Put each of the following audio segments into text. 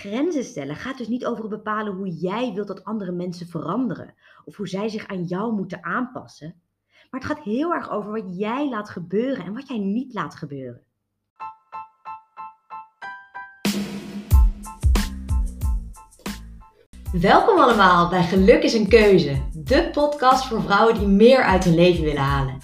Grenzen stellen gaat dus niet over bepalen hoe jij wilt dat andere mensen veranderen of hoe zij zich aan jou moeten aanpassen. Maar het gaat heel erg over wat jij laat gebeuren en wat jij niet laat gebeuren. Welkom allemaal bij Geluk is een Keuze, de podcast voor vrouwen die meer uit hun leven willen halen.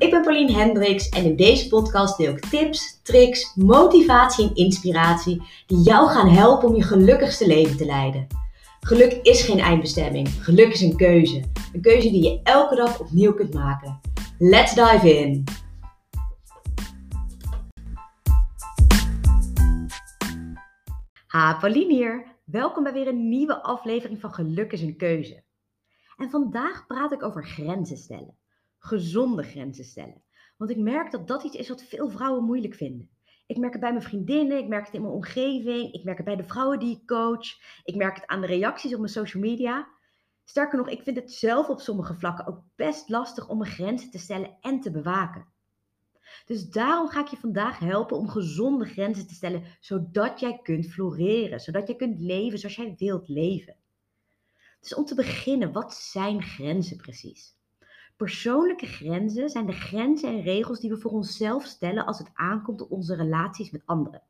Ik ben Pauline Hendricks en in deze podcast deel ik tips, tricks, motivatie en inspiratie die jou gaan helpen om je gelukkigste leven te leiden. Geluk is geen eindbestemming, geluk is een keuze. Een keuze die je elke dag opnieuw kunt maken. Let's dive in! Ha, Pauline hier. Welkom bij weer een nieuwe aflevering van Geluk is een keuze. En vandaag praat ik over grenzen stellen gezonde grenzen stellen. Want ik merk dat dat iets is wat veel vrouwen moeilijk vinden. Ik merk het bij mijn vriendinnen, ik merk het in mijn omgeving, ik merk het bij de vrouwen die ik coach, ik merk het aan de reacties op mijn social media. Sterker nog, ik vind het zelf op sommige vlakken ook best lastig om mijn grenzen te stellen en te bewaken. Dus daarom ga ik je vandaag helpen om gezonde grenzen te stellen, zodat jij kunt floreren, zodat jij kunt leven zoals jij wilt leven. Dus om te beginnen, wat zijn grenzen precies? Persoonlijke grenzen zijn de grenzen en regels die we voor onszelf stellen als het aankomt op onze relaties met anderen.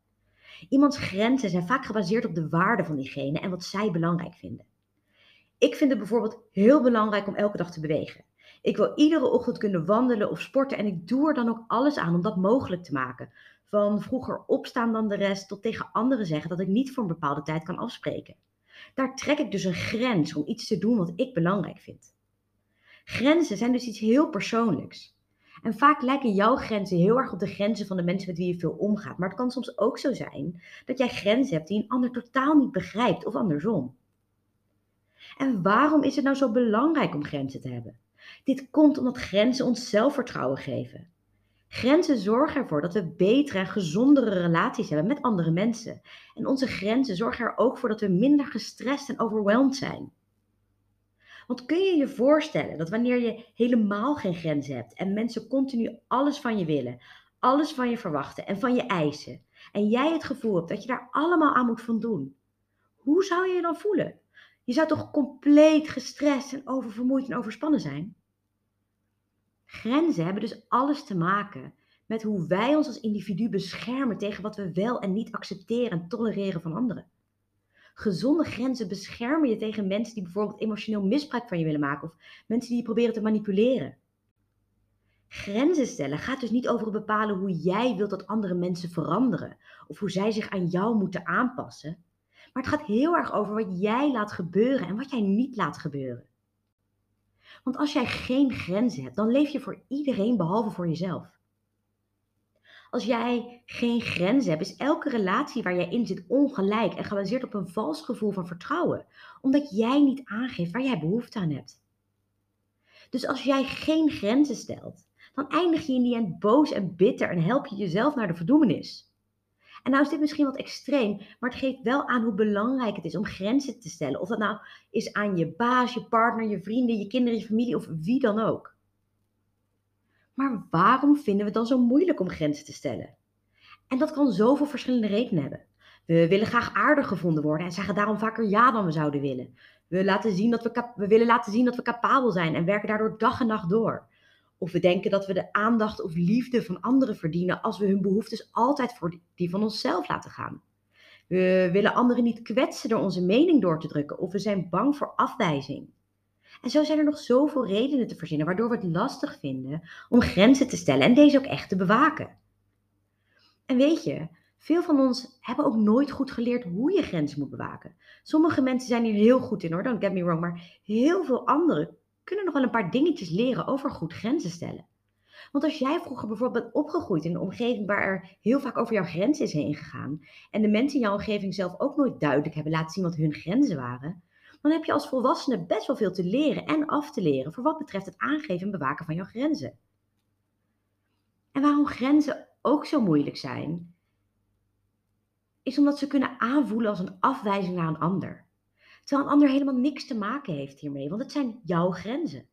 Iemands grenzen zijn vaak gebaseerd op de waarde van diegene en wat zij belangrijk vinden. Ik vind het bijvoorbeeld heel belangrijk om elke dag te bewegen. Ik wil iedere ochtend kunnen wandelen of sporten en ik doe er dan ook alles aan om dat mogelijk te maken. Van vroeger opstaan dan de rest tot tegen anderen zeggen dat ik niet voor een bepaalde tijd kan afspreken. Daar trek ik dus een grens om iets te doen wat ik belangrijk vind. Grenzen zijn dus iets heel persoonlijks. En vaak lijken jouw grenzen heel erg op de grenzen van de mensen met wie je veel omgaat. Maar het kan soms ook zo zijn dat jij grenzen hebt die een ander totaal niet begrijpt of andersom. En waarom is het nou zo belangrijk om grenzen te hebben? Dit komt omdat grenzen ons zelfvertrouwen geven. Grenzen zorgen ervoor dat we betere en gezondere relaties hebben met andere mensen. En onze grenzen zorgen er ook voor dat we minder gestrest en overweldigd zijn. Want kun je je voorstellen dat wanneer je helemaal geen grenzen hebt en mensen continu alles van je willen, alles van je verwachten en van je eisen, en jij het gevoel hebt dat je daar allemaal aan moet voldoen, hoe zou je je dan voelen? Je zou toch compleet gestrest en oververmoeid en overspannen zijn? Grenzen hebben dus alles te maken met hoe wij ons als individu beschermen tegen wat we wel en niet accepteren en tolereren van anderen. Gezonde grenzen beschermen je tegen mensen die bijvoorbeeld emotioneel misbruik van je willen maken of mensen die je proberen te manipuleren. Grenzen stellen gaat dus niet over bepalen hoe jij wilt dat andere mensen veranderen of hoe zij zich aan jou moeten aanpassen. Maar het gaat heel erg over wat jij laat gebeuren en wat jij niet laat gebeuren. Want als jij geen grenzen hebt, dan leef je voor iedereen behalve voor jezelf. Als jij geen grenzen hebt, is elke relatie waar jij in zit ongelijk en gebaseerd op een vals gevoel van vertrouwen, omdat jij niet aangeeft waar jij behoefte aan hebt. Dus als jij geen grenzen stelt, dan eindig je in die end boos en bitter en help je jezelf naar de verdoemenis. En nou is dit misschien wat extreem, maar het geeft wel aan hoe belangrijk het is om grenzen te stellen. Of dat nou is aan je baas, je partner, je vrienden, je kinderen, je familie of wie dan ook. Maar waarom vinden we het dan zo moeilijk om grenzen te stellen? En dat kan zoveel verschillende redenen hebben. We willen graag aardig gevonden worden en zeggen daarom vaker ja dan we zouden willen. We, laten zien dat we, we willen laten zien dat we capabel zijn en werken daardoor dag en nacht door. Of we denken dat we de aandacht of liefde van anderen verdienen als we hun behoeftes altijd voor die van onszelf laten gaan. We willen anderen niet kwetsen door onze mening door te drukken of we zijn bang voor afwijzing. En zo zijn er nog zoveel redenen te verzinnen waardoor we het lastig vinden om grenzen te stellen en deze ook echt te bewaken. En weet je, veel van ons hebben ook nooit goed geleerd hoe je grenzen moet bewaken. Sommige mensen zijn hier heel goed in hoor, don't get me wrong, maar heel veel anderen kunnen nog wel een paar dingetjes leren over goed grenzen stellen. Want als jij vroeger bijvoorbeeld bent opgegroeid in een omgeving waar er heel vaak over jouw grenzen is heen gegaan en de mensen in jouw omgeving zelf ook nooit duidelijk hebben laten zien wat hun grenzen waren, dan heb je als volwassene best wel veel te leren en af te leren voor wat betreft het aangeven en bewaken van jouw grenzen. En waarom grenzen ook zo moeilijk zijn, is omdat ze kunnen aanvoelen als een afwijzing naar een ander. Terwijl een ander helemaal niks te maken heeft hiermee, want het zijn jouw grenzen.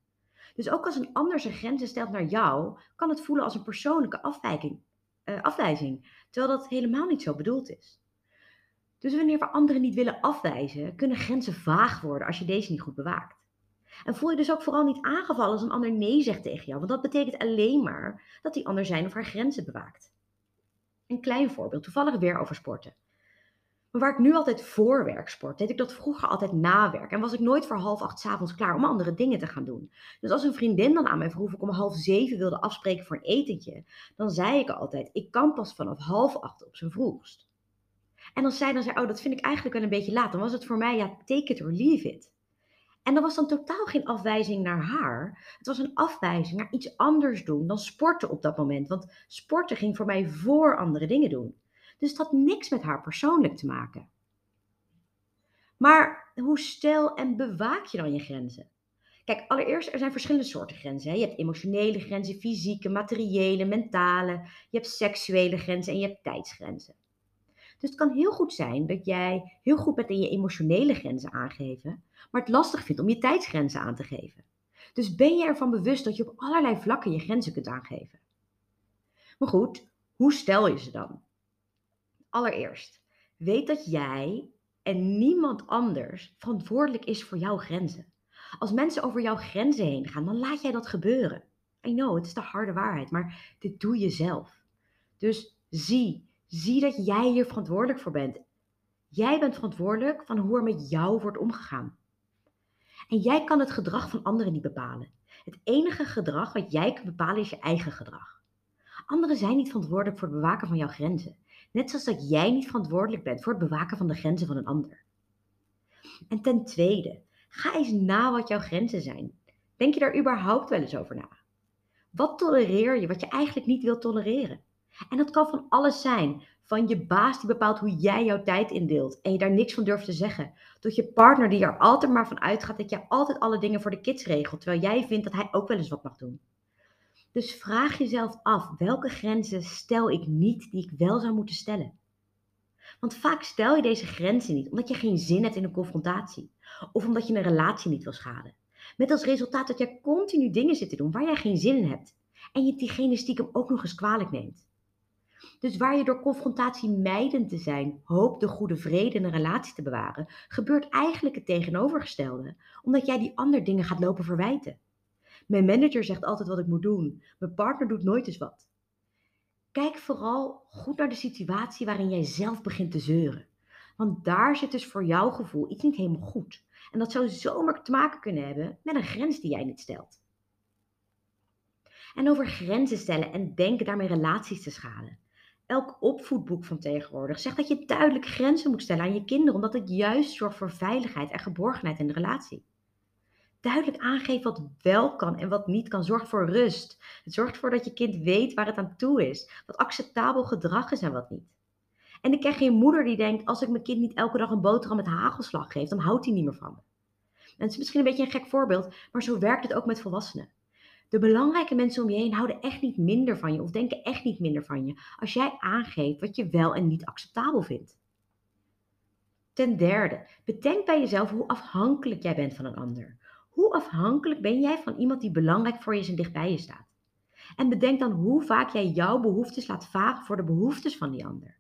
Dus ook als een ander zijn grenzen stelt naar jou, kan het voelen als een persoonlijke afwijking, uh, afwijzing, terwijl dat helemaal niet zo bedoeld is. Dus wanneer we anderen niet willen afwijzen, kunnen grenzen vaag worden als je deze niet goed bewaakt. En voel je dus ook vooral niet aangevallen als een ander nee zegt tegen jou, want dat betekent alleen maar dat die ander zijn of haar grenzen bewaakt. Een klein voorbeeld, toevallig weer over sporten. Maar waar ik nu altijd voor werk sport, deed ik dat vroeger altijd na werk. En was ik nooit voor half acht s'avonds klaar om andere dingen te gaan doen. Dus als een vriendin dan aan mij vroeg of ik om half zeven wilde afspreken voor een etentje, dan zei ik altijd, ik kan pas vanaf half acht op zijn vroegst. En als zij dan zei, oh dat vind ik eigenlijk wel een beetje laat, dan was het voor mij, ja, take it or leave it. En dat was dan totaal geen afwijzing naar haar. Het was een afwijzing naar iets anders doen dan sporten op dat moment. Want sporten ging voor mij voor andere dingen doen. Dus dat had niks met haar persoonlijk te maken. Maar hoe stel en bewaak je dan je grenzen? Kijk, allereerst, er zijn verschillende soorten grenzen. Hè? Je hebt emotionele grenzen, fysieke, materiële, mentale. Je hebt seksuele grenzen en je hebt tijdsgrenzen. Dus het kan heel goed zijn dat jij heel goed bent in je emotionele grenzen aangeven, maar het lastig vindt om je tijdsgrenzen aan te geven. Dus ben je ervan bewust dat je op allerlei vlakken je grenzen kunt aangeven. Maar goed, hoe stel je ze dan? Allereerst, weet dat jij en niemand anders verantwoordelijk is voor jouw grenzen. Als mensen over jouw grenzen heen gaan, dan laat jij dat gebeuren. I know, het is de harde waarheid, maar dit doe je zelf. Dus zie, zie dat jij hier verantwoordelijk voor bent. Jij bent verantwoordelijk van hoe er met jou wordt omgegaan. En jij kan het gedrag van anderen niet bepalen. Het enige gedrag wat jij kunt bepalen is je eigen gedrag. Anderen zijn niet verantwoordelijk voor het bewaken van jouw grenzen. Net zoals dat jij niet verantwoordelijk bent voor het bewaken van de grenzen van een ander. En ten tweede, ga eens na wat jouw grenzen zijn. Denk je daar überhaupt wel eens over na? Wat tolereer je wat je eigenlijk niet wilt tolereren? En dat kan van alles zijn. Van je baas die bepaalt hoe jij jouw tijd indeelt en je daar niks van durft te zeggen. Tot je partner die er altijd maar van uitgaat dat jij altijd alle dingen voor de kids regelt, terwijl jij vindt dat hij ook wel eens wat mag doen. Dus vraag jezelf af, welke grenzen stel ik niet die ik wel zou moeten stellen? Want vaak stel je deze grenzen niet omdat je geen zin hebt in een confrontatie. Of omdat je een relatie niet wil schaden. Met als resultaat dat jij continu dingen zit te doen waar jij geen zin in hebt. En je diegene stiekem ook nog eens kwalijk neemt. Dus waar je door confrontatie mijdend te zijn hoopt de goede vrede in een relatie te bewaren, gebeurt eigenlijk het tegenovergestelde, omdat jij die ander dingen gaat lopen verwijten. Mijn manager zegt altijd wat ik moet doen. Mijn partner doet nooit eens wat. Kijk vooral goed naar de situatie waarin jij zelf begint te zeuren. Want daar zit dus voor jouw gevoel iets niet helemaal goed. En dat zou zomaar te maken kunnen hebben met een grens die jij niet stelt. En over grenzen stellen en denken daarmee relaties te schaden. Elk opvoedboek van tegenwoordig zegt dat je duidelijk grenzen moet stellen aan je kinderen, omdat het juist zorgt voor veiligheid en geborgenheid in de relatie duidelijk aangeven wat wel kan en wat niet kan. Zorgt voor rust. Het zorgt ervoor dat je kind weet waar het aan toe is. Wat acceptabel gedrag is en wat niet. En ik ken geen moeder die denkt: als ik mijn kind niet elke dag een boterham met hagelslag geef, dan houdt hij niet meer van me. Het is misschien een beetje een gek voorbeeld, maar zo werkt het ook met volwassenen. De belangrijke mensen om je heen houden echt niet minder van je of denken echt niet minder van je als jij aangeeft wat je wel en niet acceptabel vindt. Ten derde, bedenk bij jezelf hoe afhankelijk jij bent van een ander. Hoe afhankelijk ben jij van iemand die belangrijk voor je is en dichtbij je staat? En bedenk dan hoe vaak jij jouw behoeftes laat varen voor de behoeftes van die ander.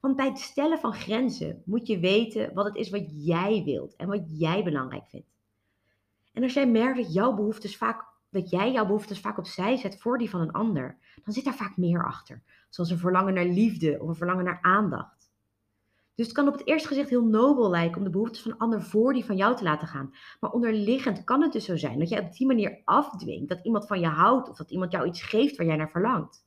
Want bij het stellen van grenzen moet je weten wat het is wat jij wilt en wat jij belangrijk vindt. En als jij merkt dat, jouw behoeftes vaak, dat jij jouw behoeftes vaak opzij zet voor die van een ander, dan zit daar vaak meer achter. Zoals een verlangen naar liefde of een verlangen naar aandacht. Dus het kan op het eerste gezicht heel nobel lijken om de behoeftes van een ander voor die van jou te laten gaan. Maar onderliggend kan het dus zo zijn dat jij op die manier afdwingt dat iemand van je houdt of dat iemand jou iets geeft waar jij naar verlangt.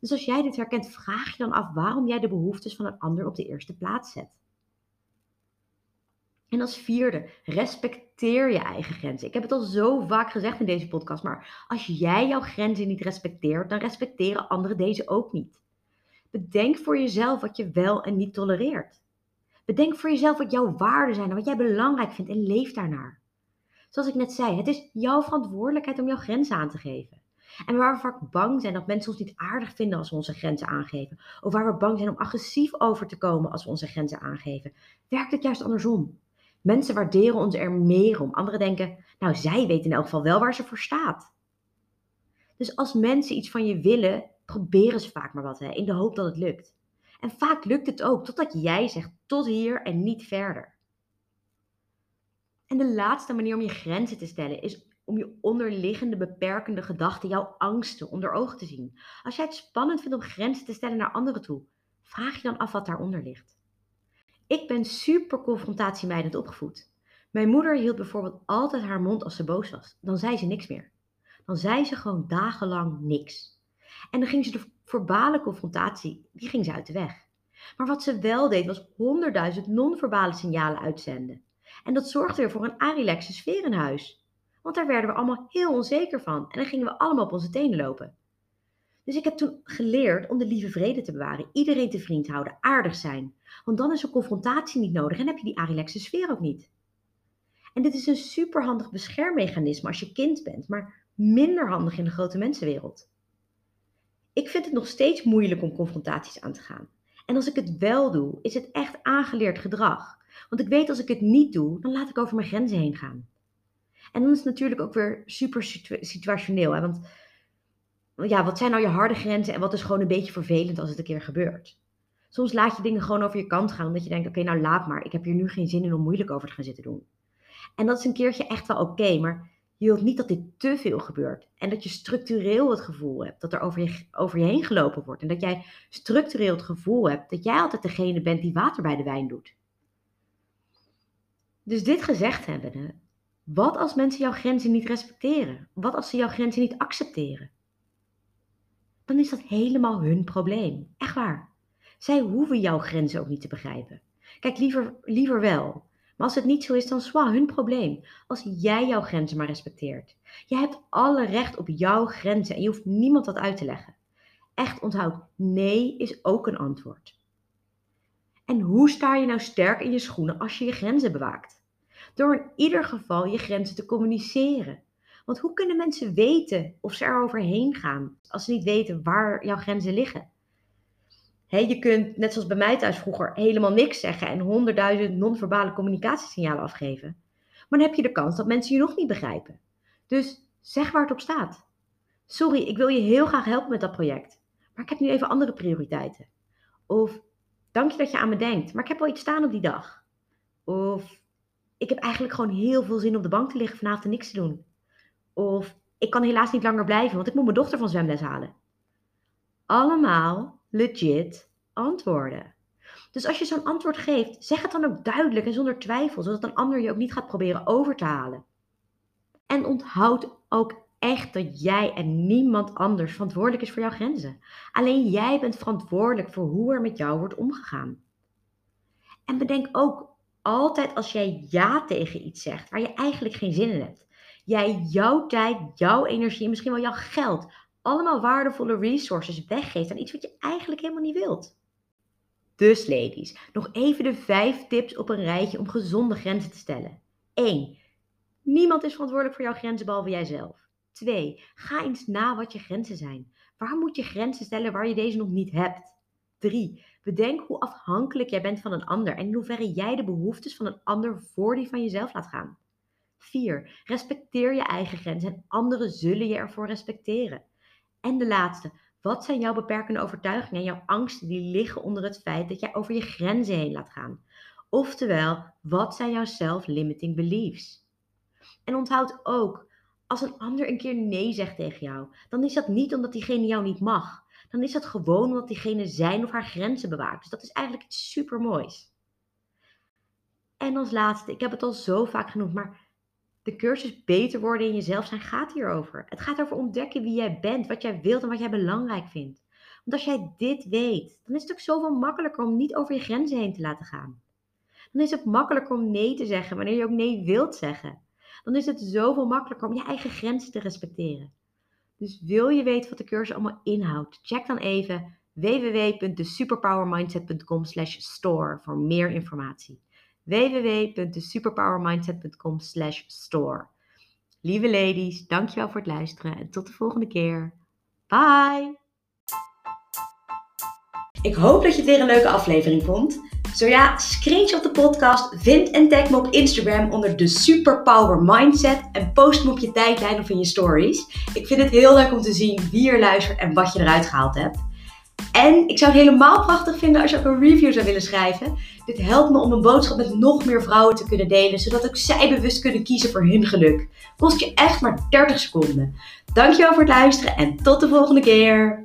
Dus als jij dit herkent, vraag je dan af waarom jij de behoeftes van een ander op de eerste plaats zet. En als vierde, respecteer je eigen grenzen. Ik heb het al zo vaak gezegd in deze podcast, maar als jij jouw grenzen niet respecteert, dan respecteren anderen deze ook niet. Bedenk voor jezelf wat je wel en niet tolereert. Bedenk voor jezelf wat jouw waarden zijn en wat jij belangrijk vindt en leef daarnaar. Zoals ik net zei, het is jouw verantwoordelijkheid om jouw grenzen aan te geven. En waar we vaak bang zijn dat mensen ons niet aardig vinden als we onze grenzen aangeven, of waar we bang zijn om agressief over te komen als we onze grenzen aangeven, werkt het juist andersom. Mensen waarderen ons er meer om. Anderen denken, nou zij weet in elk geval wel waar ze voor staat. Dus als mensen iets van je willen, proberen ze vaak maar wat, hè, in de hoop dat het lukt. En vaak lukt het ook, totdat jij zegt tot hier en niet verder. En de laatste manier om je grenzen te stellen is om je onderliggende beperkende gedachten, jouw angsten onder ogen te zien. Als jij het spannend vindt om grenzen te stellen naar anderen toe, vraag je dan af wat daaronder ligt. Ik ben super confrontatiemijdend opgevoed. Mijn moeder hield bijvoorbeeld altijd haar mond als ze boos was. Dan zei ze niks meer. Dan zei ze gewoon dagenlang niks. En dan ging ze de verbale confrontatie, die ging ze uit de weg. Maar wat ze wel deed, was honderdduizend non-verbale signalen uitzenden. En dat zorgde weer voor een arilexe sfeer in huis. Want daar werden we allemaal heel onzeker van. En dan gingen we allemaal op onze tenen lopen. Dus ik heb toen geleerd om de lieve vrede te bewaren. Iedereen te vriend houden, aardig zijn. Want dan is een confrontatie niet nodig en heb je die arilexe sfeer ook niet. En dit is een superhandig beschermmechanisme als je kind bent, maar minder handig in de grote mensenwereld. Ik vind het nog steeds moeilijk om confrontaties aan te gaan. En als ik het wel doe, is het echt aangeleerd gedrag. Want ik weet als ik het niet doe, dan laat ik over mijn grenzen heen gaan. En dan is het natuurlijk ook weer super situationeel. Hè? Want ja, wat zijn nou je harde grenzen en wat is gewoon een beetje vervelend als het een keer gebeurt? Soms laat je dingen gewoon over je kant gaan, omdat je denkt: oké, nou laat maar. Ik heb hier nu geen zin in om moeilijk over te gaan zitten doen. En dat is een keertje echt wel oké, maar je wilt niet dat dit te veel gebeurt. En dat je structureel het gevoel hebt dat er over je, over je heen gelopen wordt. En dat jij structureel het gevoel hebt dat jij altijd degene bent die water bij de wijn doet. Dus dit gezegd hebbende, wat als mensen jouw grenzen niet respecteren? Wat als ze jouw grenzen niet accepteren? Dan is dat helemaal hun probleem. Echt waar. Zij hoeven jouw grenzen ook niet te begrijpen. Kijk, liever, liever wel. Maar als het niet zo is, dan zwaar hun probleem. Als jij jouw grenzen maar respecteert. Je hebt alle recht op jouw grenzen en je hoeft niemand dat uit te leggen. Echt onthoud, nee is ook een antwoord. En hoe sta je nou sterk in je schoenen als je je grenzen bewaakt? Door in ieder geval je grenzen te communiceren. Want hoe kunnen mensen weten of ze er overheen gaan als ze niet weten waar jouw grenzen liggen? je kunt, net zoals bij mij thuis vroeger, helemaal niks zeggen en honderdduizend non-verbale communicatiesignalen afgeven. Maar dan heb je de kans dat mensen je nog niet begrijpen. Dus zeg waar het op staat. Sorry, ik wil je heel graag helpen met dat project, maar ik heb nu even andere prioriteiten. Of dank je dat je aan me denkt, maar ik heb wel iets staan op die dag. Of ik heb eigenlijk gewoon heel veel zin op de bank te liggen vanavond en niks te doen. Of ik kan helaas niet langer blijven, want ik moet mijn dochter van zwemles halen. Allemaal legit antwoorden. Dus als je zo'n antwoord geeft, zeg het dan ook duidelijk en zonder twijfel, zodat een ander je ook niet gaat proberen over te halen. En onthoud ook echt dat jij en niemand anders verantwoordelijk is voor jouw grenzen. Alleen jij bent verantwoordelijk voor hoe er met jou wordt omgegaan. En bedenk ook altijd als jij ja tegen iets zegt waar je eigenlijk geen zin in hebt. Jij jouw tijd, jouw energie en misschien wel jouw geld allemaal waardevolle resources weggeeft aan iets wat je eigenlijk helemaal niet wilt. Dus ladies, nog even de vijf tips op een rijtje om gezonde grenzen te stellen. 1. Niemand is verantwoordelijk voor jouw grenzen behalve jijzelf. 2. Ga eens na wat je grenzen zijn. Waar moet je grenzen stellen waar je deze nog niet hebt? 3. Bedenk hoe afhankelijk jij bent van een ander en in hoeverre jij de behoeftes van een ander voor die van jezelf laat gaan. 4. Respecteer je eigen grenzen en anderen zullen je ervoor respecteren. En de laatste, wat zijn jouw beperkende overtuigingen en jouw angsten die liggen onder het feit dat jij over je grenzen heen laat gaan? Oftewel, wat zijn jouw self-limiting beliefs? En onthoud ook, als een ander een keer nee zegt tegen jou, dan is dat niet omdat diegene jou niet mag. Dan is dat gewoon omdat diegene zijn of haar grenzen bewaakt. Dus dat is eigenlijk iets supermoois. En als laatste, ik heb het al zo vaak genoemd, maar de cursus Beter worden in jezelf zijn gaat hierover. Het gaat over ontdekken wie jij bent, wat jij wilt en wat jij belangrijk vindt. Want als jij dit weet, dan is het ook zoveel makkelijker om niet over je grenzen heen te laten gaan. Dan is het makkelijker om nee te zeggen wanneer je ook nee wilt zeggen. Dan is het zoveel makkelijker om je eigen grenzen te respecteren. Dus wil je weten wat de cursus allemaal inhoudt? Check dan even www.thesuperpowermindset.com store voor meer informatie www.thesuperpowermindset.com slash store. Lieve ladies, dankjewel voor het luisteren en tot de volgende keer. Bye! Ik hoop dat je het weer een leuke aflevering vond. Zo ja, screenshot de podcast, vind en tag me op Instagram onder de Superpower Mindset en post me op je tijdlijn of in je stories. Ik vind het heel leuk om te zien wie er luistert en wat je eruit gehaald hebt. En ik zou het helemaal prachtig vinden als je ook een review zou willen schrijven. Dit helpt me om een boodschap met nog meer vrouwen te kunnen delen, zodat ook zij bewust kunnen kiezen voor hun geluk. Kost je echt maar 30 seconden. Dankjewel voor het luisteren en tot de volgende keer.